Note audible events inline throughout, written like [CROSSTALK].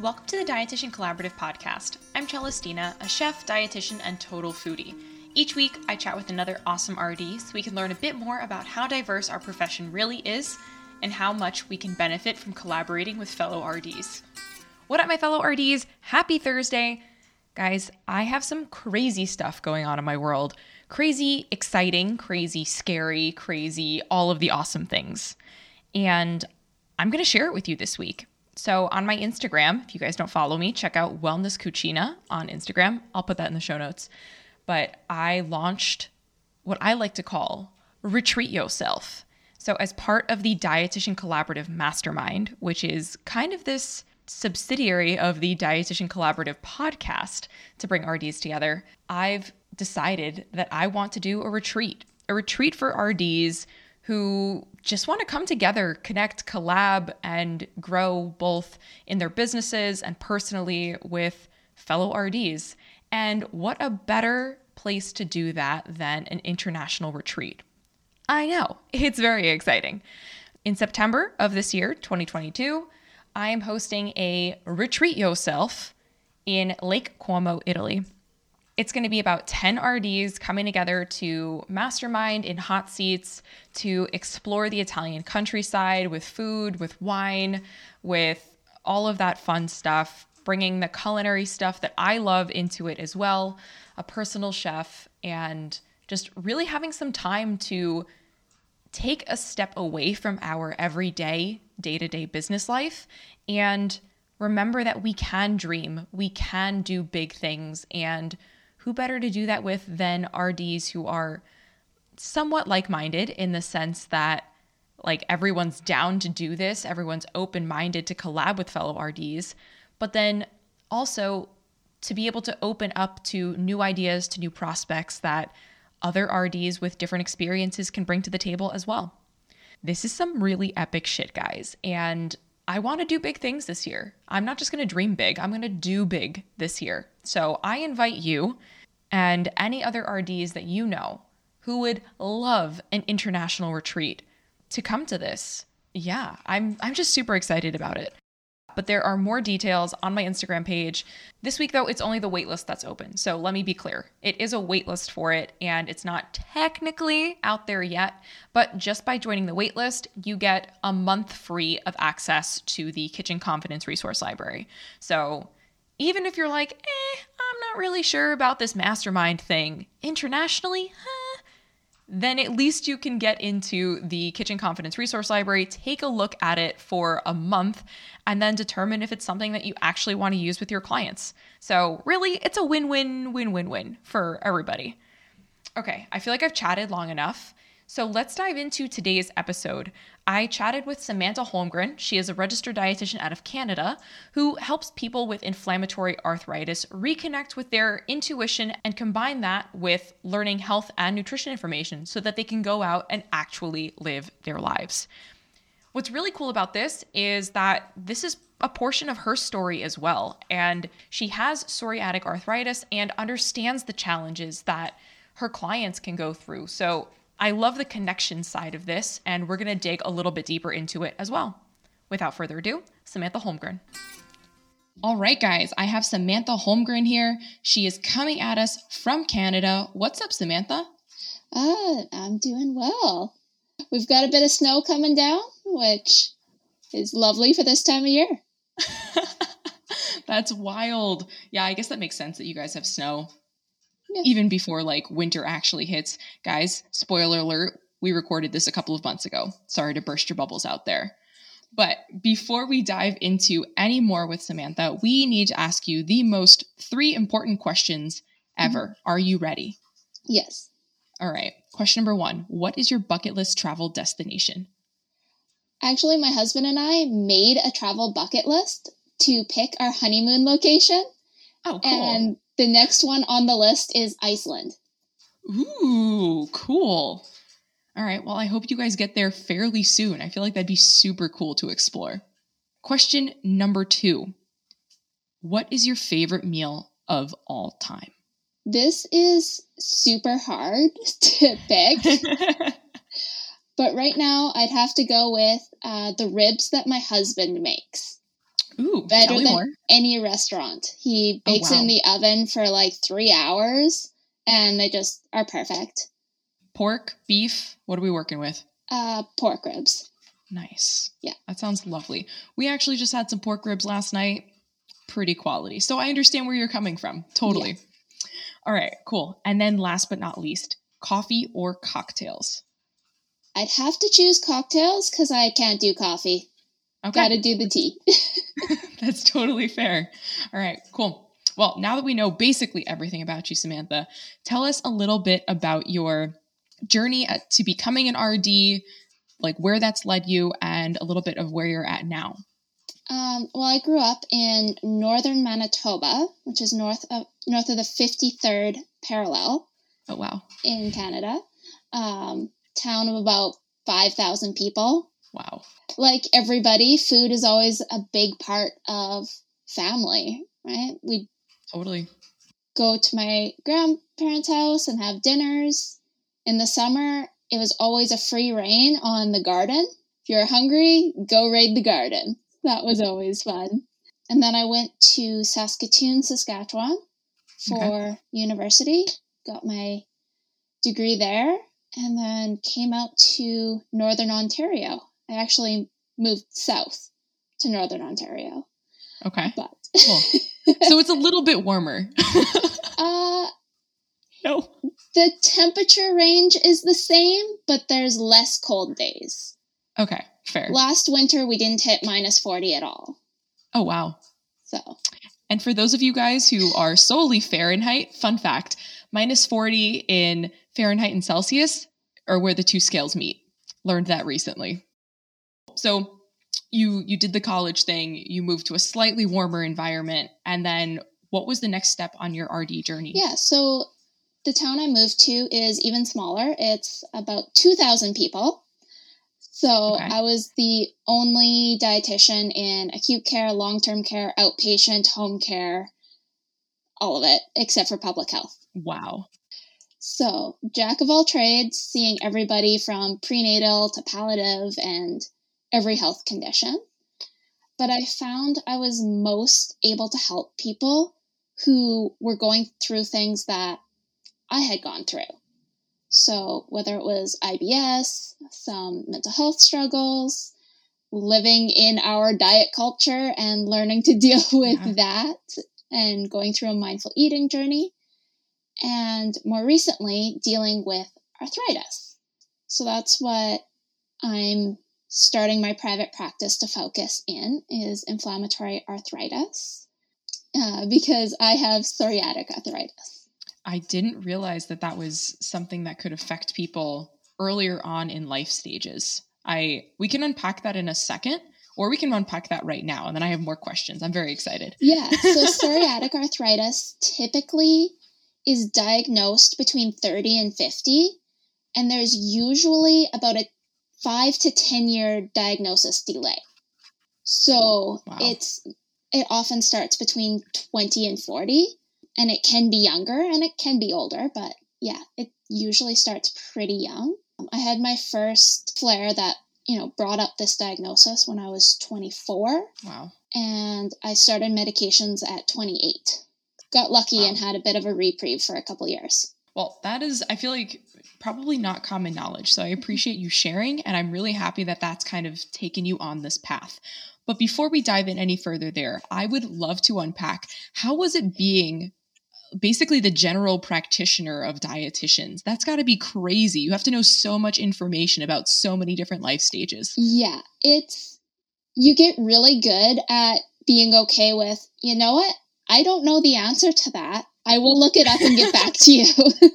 Welcome to the Dietitian Collaborative Podcast. I'm Celestina, a chef, dietitian, and total foodie. Each week, I chat with another awesome RD so we can learn a bit more about how diverse our profession really is and how much we can benefit from collaborating with fellow RDs. What up, my fellow RDs? Happy Thursday! Guys, I have some crazy stuff going on in my world. Crazy, exciting, crazy, scary, crazy, all of the awesome things. And I'm going to share it with you this week. So on my Instagram, if you guys don't follow me, check out Wellness Cucina on Instagram. I'll put that in the show notes. But I launched what I like to call Retreat Yourself. So as part of the Dietitian Collaborative Mastermind, which is kind of this subsidiary of the Dietitian Collaborative podcast to bring RDs together, I've decided that I want to do a retreat, a retreat for RDs who just want to come together, connect, collab, and grow both in their businesses and personally with fellow RDs. And what a better place to do that than an international retreat? I know, it's very exciting. In September of this year, 2022, I am hosting a Retreat Yourself in Lake Como, Italy. It's going to be about 10 RDs coming together to mastermind in hot seats to explore the Italian countryside with food, with wine, with all of that fun stuff, bringing the culinary stuff that I love into it as well, a personal chef, and just really having some time to take a step away from our everyday, day to day business life and remember that we can dream, we can do big things, and who better to do that with than RDs who are somewhat like minded in the sense that like everyone's down to do this, everyone's open minded to collab with fellow RDs, but then also to be able to open up to new ideas, to new prospects that other RDs with different experiences can bring to the table as well. This is some really epic shit, guys. And I want to do big things this year. I'm not just going to dream big, I'm going to do big this year. So I invite you and any other RDs that you know who would love an international retreat to come to this. Yeah, I'm I'm just super excited about it. But there are more details on my Instagram page. This week though, it's only the waitlist that's open. So let me be clear. It is a waitlist for it and it's not technically out there yet, but just by joining the waitlist, you get a month free of access to the Kitchen Confidence Resource Library. So even if you're like, eh, I'm not really sure about this mastermind thing internationally, huh? then at least you can get into the Kitchen Confidence Resource Library, take a look at it for a month, and then determine if it's something that you actually want to use with your clients. So, really, it's a win win, win win win for everybody. Okay, I feel like I've chatted long enough. So let's dive into today's episode. I chatted with Samantha Holmgren. She is a registered dietitian out of Canada who helps people with inflammatory arthritis reconnect with their intuition and combine that with learning health and nutrition information so that they can go out and actually live their lives. What's really cool about this is that this is a portion of her story as well. And she has psoriatic arthritis and understands the challenges that her clients can go through. So I love the connection side of this, and we're going to dig a little bit deeper into it as well. Without further ado, Samantha Holmgren. All right, guys, I have Samantha Holmgren here. She is coming at us from Canada. What's up, Samantha? Uh, I'm doing well. We've got a bit of snow coming down, which is lovely for this time of year. [LAUGHS] That's wild. Yeah, I guess that makes sense that you guys have snow yeah. even before like winter actually hits. Guys, spoiler alert, we recorded this a couple of months ago. Sorry to burst your bubbles out there. But before we dive into any more with Samantha, we need to ask you the most three important questions ever. Mm-hmm. Are you ready? Yes. All right. Question number one What is your bucket list travel destination? Actually, my husband and I made a travel bucket list to pick our honeymoon location. Oh, cool. And the next one on the list is Iceland. Ooh, cool. All right, well, I hope you guys get there fairly soon. I feel like that'd be super cool to explore. Question number two What is your favorite meal of all time? This is super hard [LAUGHS] to pick. [LAUGHS] but right now, I'd have to go with uh, the ribs that my husband makes. Ooh, better than more. any restaurant. He Oh, bakes wow. in the oven for like three hours, and they just are perfect. Pork, beef. What are we working with? Uh, pork ribs. Nice. Yeah. That sounds lovely. We actually just had some pork ribs last night. Pretty quality. So I understand where you're coming from. Totally. All right, cool. And then last but not least, coffee or cocktails. I'd have to choose cocktails because I can't do coffee. Okay. Gotta do the tea. [LAUGHS] [LAUGHS] That's totally fair. All right, cool. Well, now that we know basically everything about you, Samantha, tell us a little bit about your journey at, to becoming an RD, like where that's led you, and a little bit of where you're at now. Um, well, I grew up in northern Manitoba, which is north of north of the fifty third parallel Oh, wow. in Canada. Um, town of about five thousand people. Wow. Like everybody, food is always a big part of family, right? We Totally. go to my grandparents' house and have dinners. In the summer, it was always a free reign on the garden. If you're hungry, go raid the garden. That was always fun. And then I went to Saskatoon, Saskatchewan for university, got my degree there, and then came out to Northern Ontario. I actually moved south to Northern Ontario, Okay. but Cool. [LAUGHS] so it's a little bit warmer. [LAUGHS] uh, no. the temperature range is the same, but there's less cold days. Okay. Fair. Last winter, we didn't hit minus 40 at all. Oh, wow. So, And for those of you guys who are solely Fahrenheit, fun fact minus 40 in Fahrenheit and Celsius are where the two scales meet. Learned that recently. So you you did the college thing, you moved to a slightly warmer environment, and then what was the next step on your RD journey? yeah, so the town I moved to is even smaller. It's about 2,000 people. So Okay. I was the only dietitian in acute care, long term care, outpatient, home care, all of it, except for public health. Wow. So, jack of all trades, seeing everybody from prenatal to palliative and every health condition. But I found I was most able to help people who were going through things that I had gone through. So, whether it was IBS, some mental health struggles, living in our diet culture and learning to [LAUGHS] deal with Yeah. that, and going through a mindful eating journey and more recently dealing with arthritis. So that's what I'm starting my private practice to focus in is inflammatory arthritis uh, because I have psoriatic arthritis. I didn't realize that that was something that could affect people earlier on in life stages. I we can unpack that in a second or we can unpack that right now and then I have more questions. I'm very excited. Yeah, so [LAUGHS] psoriatic arthritis typically is diagnosed between 30 and 50 and there's usually about a 5 to 10 year diagnosis delay. So, Wow. it's it often starts between 20 and 40 and it can be younger and it can be older, but yeah, it usually starts pretty young. I had my first flare that, you know, brought up this diagnosis when I was 24 Wow. and I started medications at 28. Got lucky Wow. and had a bit of a reprieve for a couple years. Well, that is, I feel like, probably not common knowledge. So I appreciate you sharing, and I'm really happy that that's kind of taken you on this path. But before we dive in any further there, I would love to unpack how was it being basically the general practitioner of dietitians? That's got to be crazy. You have to know so much information about so many different life stages. Yeah, it's you get really good at being okay with, you know what? I don't know the answer to that. I will look it up and get back to you. [LAUGHS]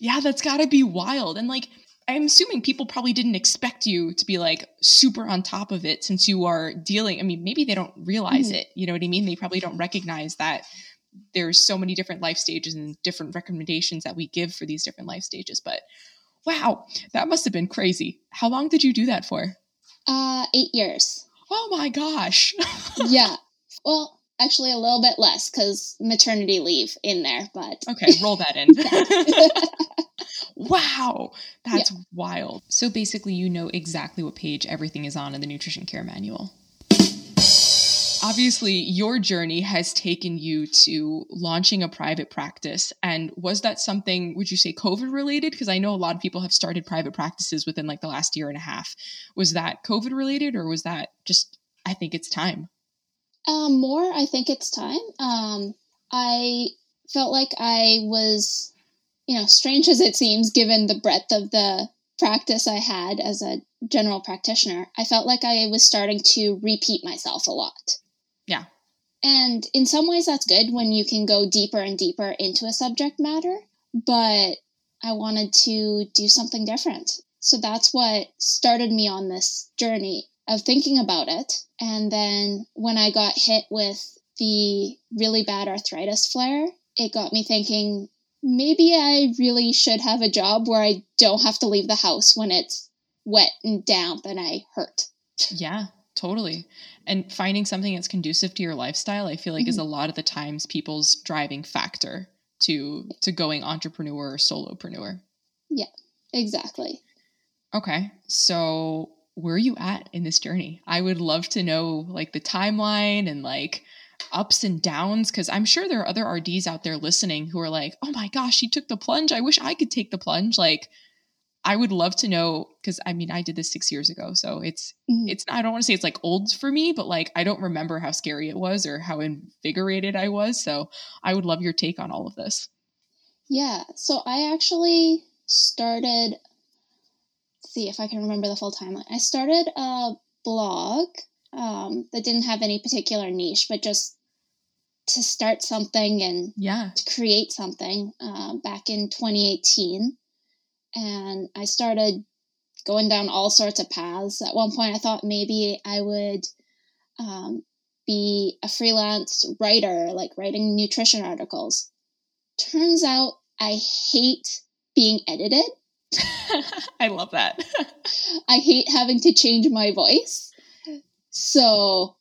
Yeah, that's got to be wild. And like, I'm assuming people probably didn't expect you to be like super on top of it since you are dealing. I mean, maybe they don't realize Mhm. it. You know what I mean? They probably don't recognize that there's so many different life stages and different recommendations that we give for these different life stages. But wow, that must have been crazy. How long did you do that for? uh, eight years. Oh my gosh. [LAUGHS] Yeah. Well, actually, a little bit less because maternity leave in there, but Okay, roll that in. [LAUGHS] [LAUGHS] wow, that's wild. So basically, you know exactly what page everything is on in the nutrition care manual. obviously your journey has taken you to launching a private practice. And was that something, would you say COVID related? Because I know a lot of people have started private practices within like the last year and a half. Was that COVID related or was that just, I think it's time? Um, more, I think it's time. Um, I felt like I was, you know, strange as it seems, given the breadth of the practice I had as a general practitioner, I felt like I was starting to repeat myself a lot. Yeah. And in some ways, that's good when you can go deeper and deeper into a subject matter. But I wanted to do something different. So that's what started me on this journey of thinking about it. And then when I got hit with the really bad arthritis flare, it got me thinking maybe I really should have a job where I don't have to leave the house when it's wet and damp and I hurt. Yeah, totally. And finding something that's conducive to your lifestyle, I feel like mm-hmm. is a lot of the times people's driving factor to to going entrepreneur or solopreneur. Yeah, exactly. Okay. So where are you at in this journey? I would love to know like the timeline and like ups and downs because I'm sure there are other RDs out there listening who are like, oh my gosh, she took the plunge. I wish I could take the plunge. Like, I would love to know because I mean I did this six years ago, so it's mm-hmm. it's I don't want to say it's like old for me, but like I don't remember how scary it was or how invigorated I was. So I would love your take on all of this. Yeah, so I actually started. See if I can remember the full timeline. I started a blog um, that didn't have any particular niche, but just to start something and yeah. to create something uh, back in 2018 and i started going down all sorts of paths. At one point i thought maybe i would um, be a freelance writer like writing nutrition articles. Turns out i hate being edited [LAUGHS] i love that [LAUGHS] i hate having to change my voice so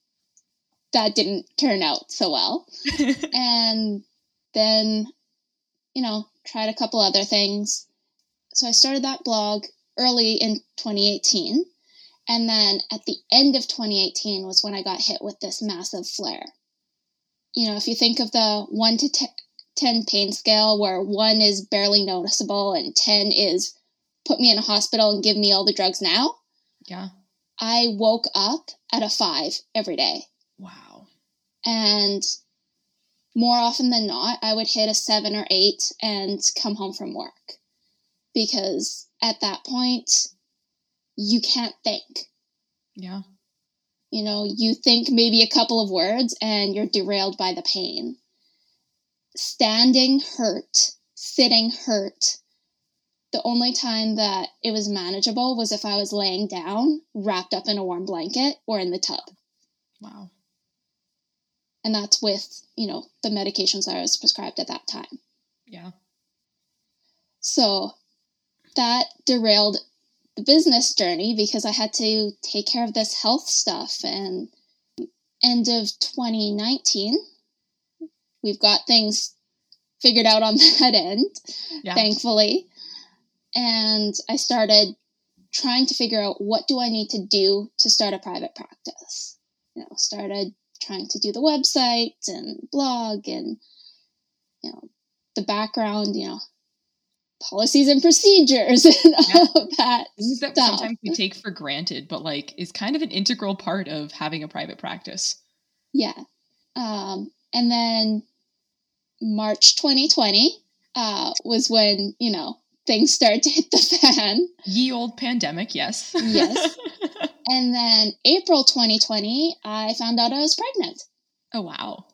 that didn't turn out so well. [LAUGHS] and then, you know, tried a couple other things. So I started that blog early in 2018. And then at the end of 2018 was when I got hit with this massive flare. You know, if you think of the 1 to 10 pain scale, where 1 is barely noticeable and 10 is put me in a hospital and give me all the drugs now. Yeah. I woke up at a 5 every day. Wow. And more often than not, I would hit a seven or eight and come home from work. Because at that point, you can't think. Yeah. You know, you think maybe a couple of words and you're derailed by the pain. Standing hurt, sitting hurt. The only time that it was manageable was if I was laying down, wrapped up in a warm blanket, or in the tub. Wow and that's with you know the medications that I was prescribed at that time. Yeah. So that derailed the business journey because I had to take care of this health stuff and end of 2019 we've got things figured out on [LAUGHS] that end yeah. thankfully and I started trying to figure out what do I need to do to start a private practice you know started trying to do the website and blog and you know the background, you know, policies and procedures [LAUGHS] and yeah. all of that. Things that stuff. sometimes we take for granted, but like is kind of an integral part of having a private practice. Yeah. Um, and then March 2020 uh, was when, you know, things started to hit the fan. Ye old pandemic, yes. yes. [LAUGHS] And then April 2020, I found out I was pregnant. Oh, wow.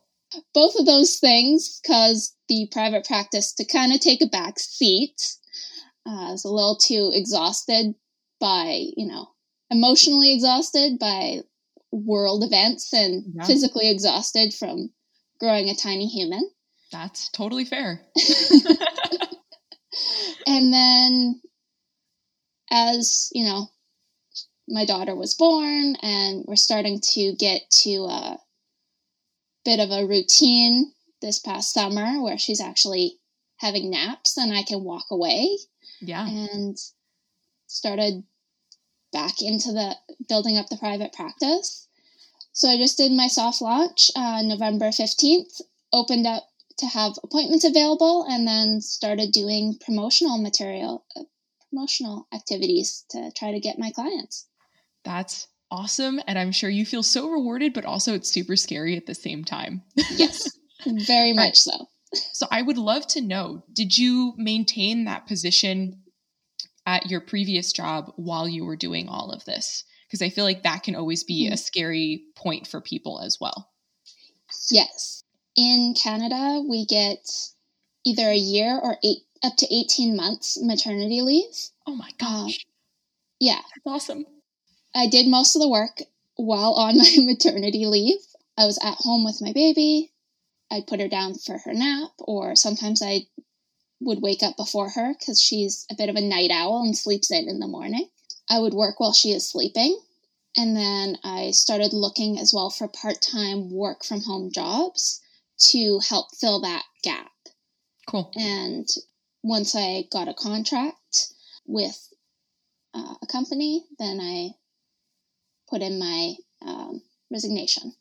Both of those things caused the private practice to kind of take a back seat. Uh, I was a little too exhausted by, you know, emotionally exhausted by world events and yeah. physically exhausted from growing a tiny human. [LAUGHS] That's totally fair. and then as, you know, my daughter was born and we're starting to get to a bit of a routine this past summer where she's actually having naps and I can walk away. Yeah. And started back into the building up the private practice. So I just did my soft launch uh, November 15th, opened up to have appointments available, and then started doing promotional material, uh, promotional activities to try to get my clients. That's awesome. And I'm sure you feel so rewarded, but also it's super scary at the same time. yes, [LAUGHS] very much so. So I would love to know did you maintain that position at your previous job while you were doing all of this? Because I feel like that can always be a scary point for people as well. Yes. In Canada, we get either a year or eight up to 18 months maternity leave. Oh my gosh. Uh, yeah. That's awesome. I did most of the work while on [LAUGHS] my maternity leave. I was at home with my baby. I'd put her down for her nap, or sometimes I would wake up before her because she's a bit of a night owl and sleeps in in the morning. I would work while she is sleeping. And then I started looking as well for part time work from home jobs to help fill that gap. Cool. And once I got a contract with uh, a company, then I put in my um, resignation.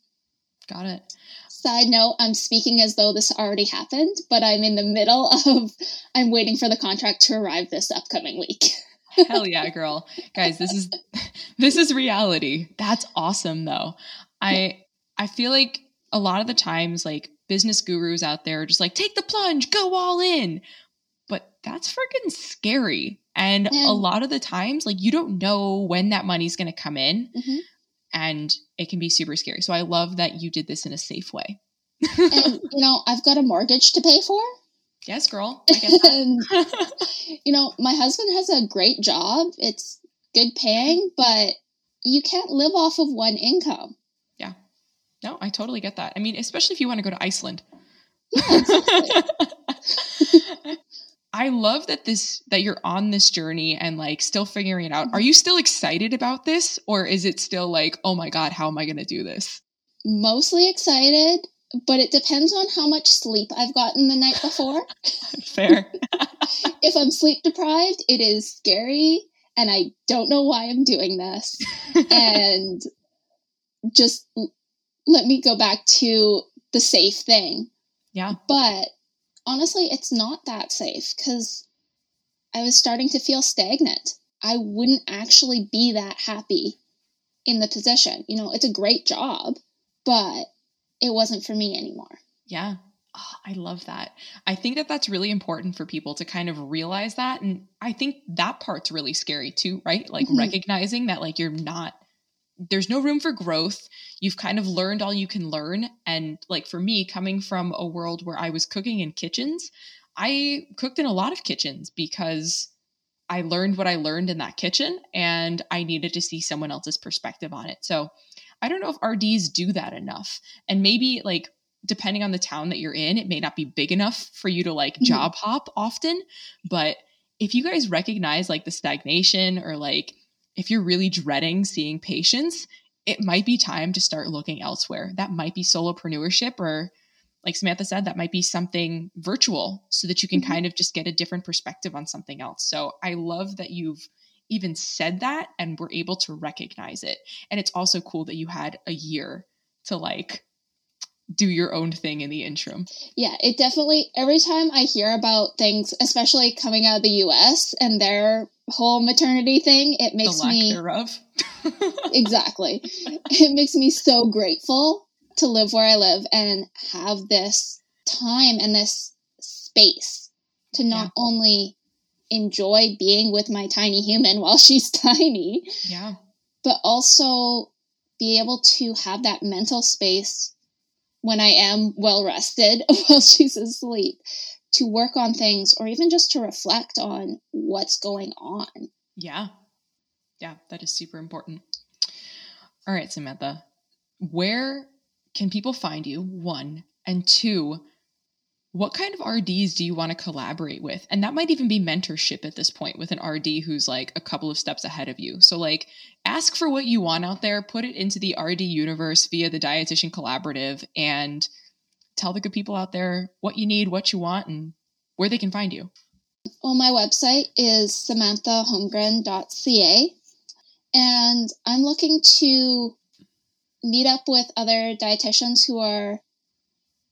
Got it. Side note, I'm speaking as though this already happened, but I'm in the middle [LAUGHS] of, I'm waiting for the contract to arrive this upcoming week. [LAUGHS] Hell yeah, girl. Guys, this is [LAUGHS] this is reality. That's awesome though. I I feel like a lot of the times like business gurus out there are just like take the plunge, go all in. But that's freaking scary. And, a lot of the times like you don't know when that money's going to come in. Mm-hmm. And it can be super scary. So I love that you did this in a safe way. and you know, I've got a mortgage to pay for. Yes, girl. [LAUGHS] you know, my husband has a great job. It's good paying, mm-hmm. but you can't live off of one income. Yeah. No, I totally get that. I mean, especially if you want to go to Iceland. Yeah. [LAUGHS] I love that this that you're on this journey and like still figuring it out. Mm-hmm. Are you still excited about this or is it still like, "Oh my god, how am I going to do this?" Mostly excited but it depends on how much sleep I've gotten the night before. [LAUGHS] Fair. [LAUGHS] if I'm sleep deprived, it is scary and I don't know why I'm doing this. [LAUGHS] and just let me go back to the safe thing. Yeah. But honestly, it's not that safe because I was starting to feel stagnant. I wouldn't actually be that happy in the position. You know, it's a great job, but it wasn't for me anymore. Yeah. Oh, I love that. I think that that's really important for people to kind of realize that. And I think that part's really scary too, right? Like mm-hmm. recognizing that, like, you're not, there's no room for growth. You've kind of learned all you can learn. And like for me, coming from a world where I was cooking in kitchens, I cooked in a lot of kitchens because I learned what I learned in that kitchen and I needed to see someone else's perspective on it. So I don't know if RDs do that enough. And maybe like depending on the town that you're in, it may not be big enough for you to like mm-hmm. job hop often. But if you guys recognize like the stagnation or like if you're really dreading seeing patients, it might be time to start looking elsewhere. That might be solopreneurship or like Samantha said, that might be something virtual so that you can mm-hmm. kind of just get a different perspective on something else. So I love that you've even said that and were able to recognize it. And it's also cool that you had a year to like do your own thing in the interim. Yeah, it definitely every time I hear about things, especially coming out of the US and their whole maternity thing, it makes me thereof. [LAUGHS] exactly. It makes me so grateful to live where I live and have this time and this space to not yeah. only enjoy being with my tiny human [LAUGHS] while she's tiny. Yeah. But also be able to have that mental space when I am well rested [LAUGHS] while she's asleep to work on things or even just to reflect on what's going on. Yeah. Yeah, that is super important. All right, Samantha, where can people find you? One, and two, what kind of RDs do you want to collaborate with? And that might even be mentorship at this point with an RD who's like a couple of steps ahead of you. So, like, ask for what you want out there, put it into the RD universe via the Dietitian Collaborative, and tell the good people out there what you need, what you want, and where they can find you. Well, my website is samanthaholmgren.ca, and I'm looking to meet up with other dietitians who are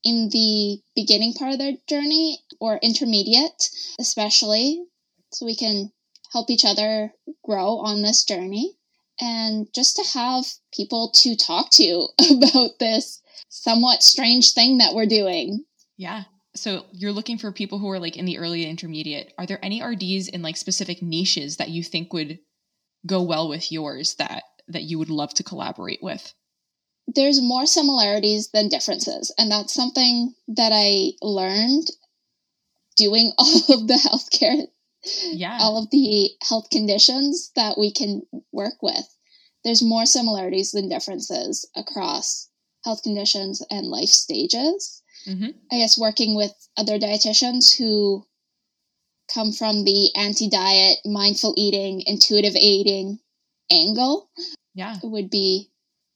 in the beginning part of their journey or intermediate, especially, so we can help each other grow on this journey. And just to have people to talk to [LAUGHS] about this somewhat strange thing that we're doing. Yeah. So you're looking for people who are like in the early intermediate. Are there any RDs in like specific niches that you think would go well with yours that that you would love to collaborate with? There's more similarities than differences, and that's something that I learned doing [LAUGHS] all of the healthcare yeah. all of the health conditions that we can work with. There's more similarities than differences across health conditions and life stages. Mm-hmm. i guess working with other dietitians who come from the anti-diet mindful eating intuitive eating angle yeah. would be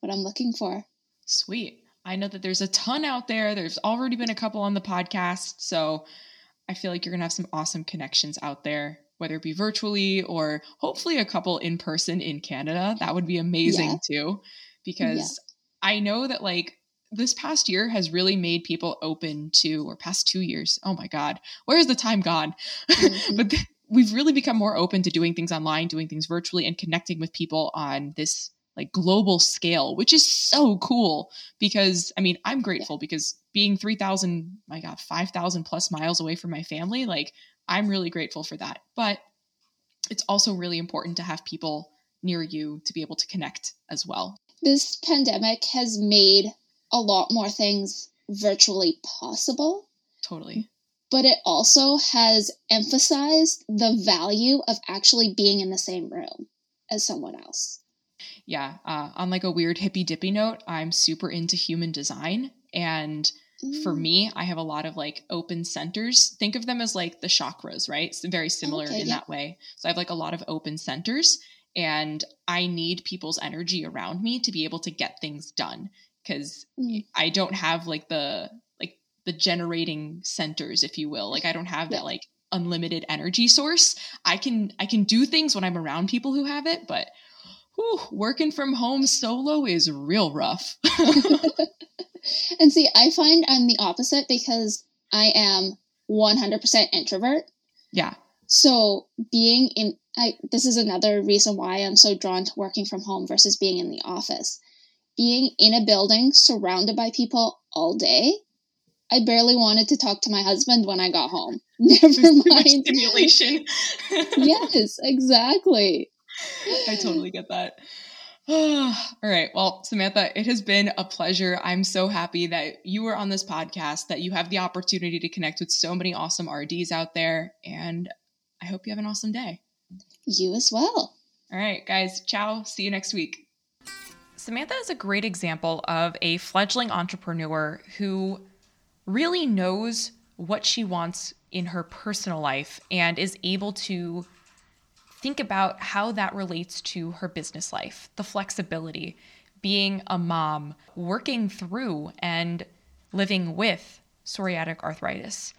what i'm looking for sweet i know that there's a ton out there there's already been a couple on the podcast so I feel like you're going to have some awesome connections out there, whether it be virtually or hopefully a couple in person in Canada. That would be amazing yeah. too, because yeah. I know that like this past year has really made people open to, or past two years. Oh my God, where's the time gone? [LAUGHS] Mm-hmm. but th- we've really become more open to doing things online, doing things virtually, and connecting with people on this like global scale, which is so cool because I mean, I'm grateful yeah. because being 3,000, my God, 5,000 plus miles away from my family, like I'm really grateful for that. But it's also really important to have people near you to be able to connect as well. This pandemic has made a lot more things virtually possible. Totally. But it also has emphasized the value of actually being in the same room as someone else yeah, uh, on like a weird hippy dippy note, I'm super into human design. And for mm. me, I have a lot of like open centers. Think of them as like the chakras, right? It's very similar okay, in yeah. that way. So I have like a lot of open centers and I need people's energy around me to be able to get things done because mm. I don't have like the like the generating centers if you will. Like I don't have yeah. that like unlimited energy source. I can I can do things when I'm around people who have it, but whew, working from home solo is real rough. [LAUGHS] [LAUGHS] and see, I find I'm the opposite because I am 100% introvert. Yeah. So being in, I this is another reason why I'm so drawn to working from home versus being in the office. Being in a building surrounded by people all day, I barely wanted to talk to my husband when I got home. [LAUGHS] Never mind stimulation. yes, exactly. [LAUGHS] I totally get that. [SIGHS] All right. Well, Samantha, it has been a pleasure. I'm so happy that you were on this podcast, that you have the opportunity to connect with so many awesome RDs out there. And I hope you have an awesome day. You as well. All right, guys. Ciao. See you next week. Samantha is a great example of a fledgling entrepreneur who really knows what she wants in her personal life and is able to think about how that relates to her business life, the flexibility, being a mom, working through and living with psoriatic arthritis.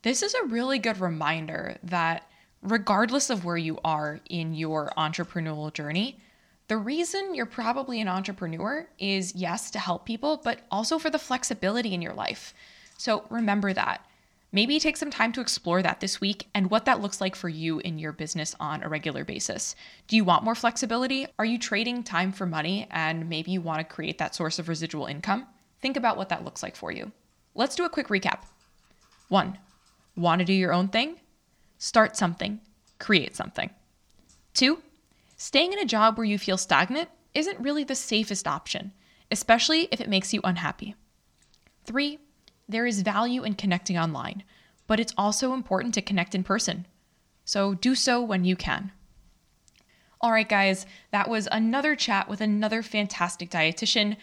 This is a really good reminder that regardless of where you are in your entrepreneurial journey, the reason you're probably an entrepreneur is yes, to help people, but also for the flexibility in your life. So remember that. Maybe take some time to explore that this week and what that looks like for you in your business on a regular basis. Do you want more flexibility? Are you trading time for money and maybe you want to create that source of residual income? Think about what that looks like for you. Let's do a quick recap. One, want to do your own thing? Start something, create something. Two, staying in a job where you feel stagnant isn't really the safest option, especially if it makes you unhappy. Three, there is value in connecting online, but it's also important to connect in person. So do so when you can. All right, guys, that was another chat with another fantastic dietitian.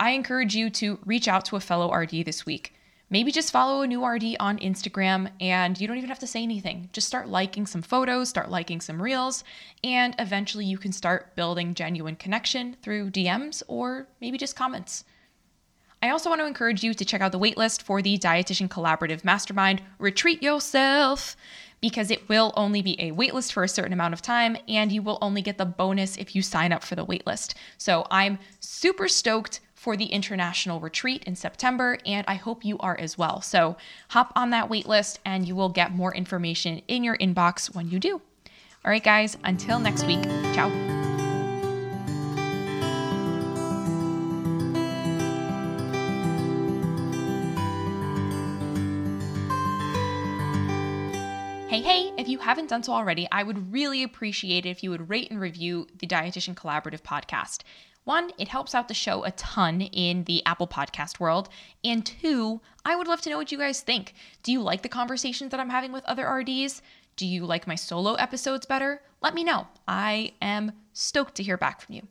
I encourage you to reach out to a fellow RD this week. Maybe just follow a new RD on Instagram and you don't even have to say anything. Just start liking some photos, start liking some reels, and eventually you can start building genuine connection through DMs or maybe just comments. I also want to encourage you to check out the waitlist for the Dietitian Collaborative Mastermind Retreat Yourself because it will only be a waitlist for a certain amount of time and you will only get the bonus if you sign up for the waitlist. So I'm super stoked for the international retreat in September, and I hope you are as well. So hop on that waitlist and you will get more information in your inbox when you do. All right, guys, until next week, ciao. Hey, if you haven't done so already, I would really appreciate it if you would rate and review the Dietitian Collaborative podcast. One, it helps out the show a ton in the Apple podcast world. And two, I would love to know what you guys think. Do you like the conversations that I'm having with other RDs? Do you like my solo episodes better? Let me know. I am stoked to hear back from you.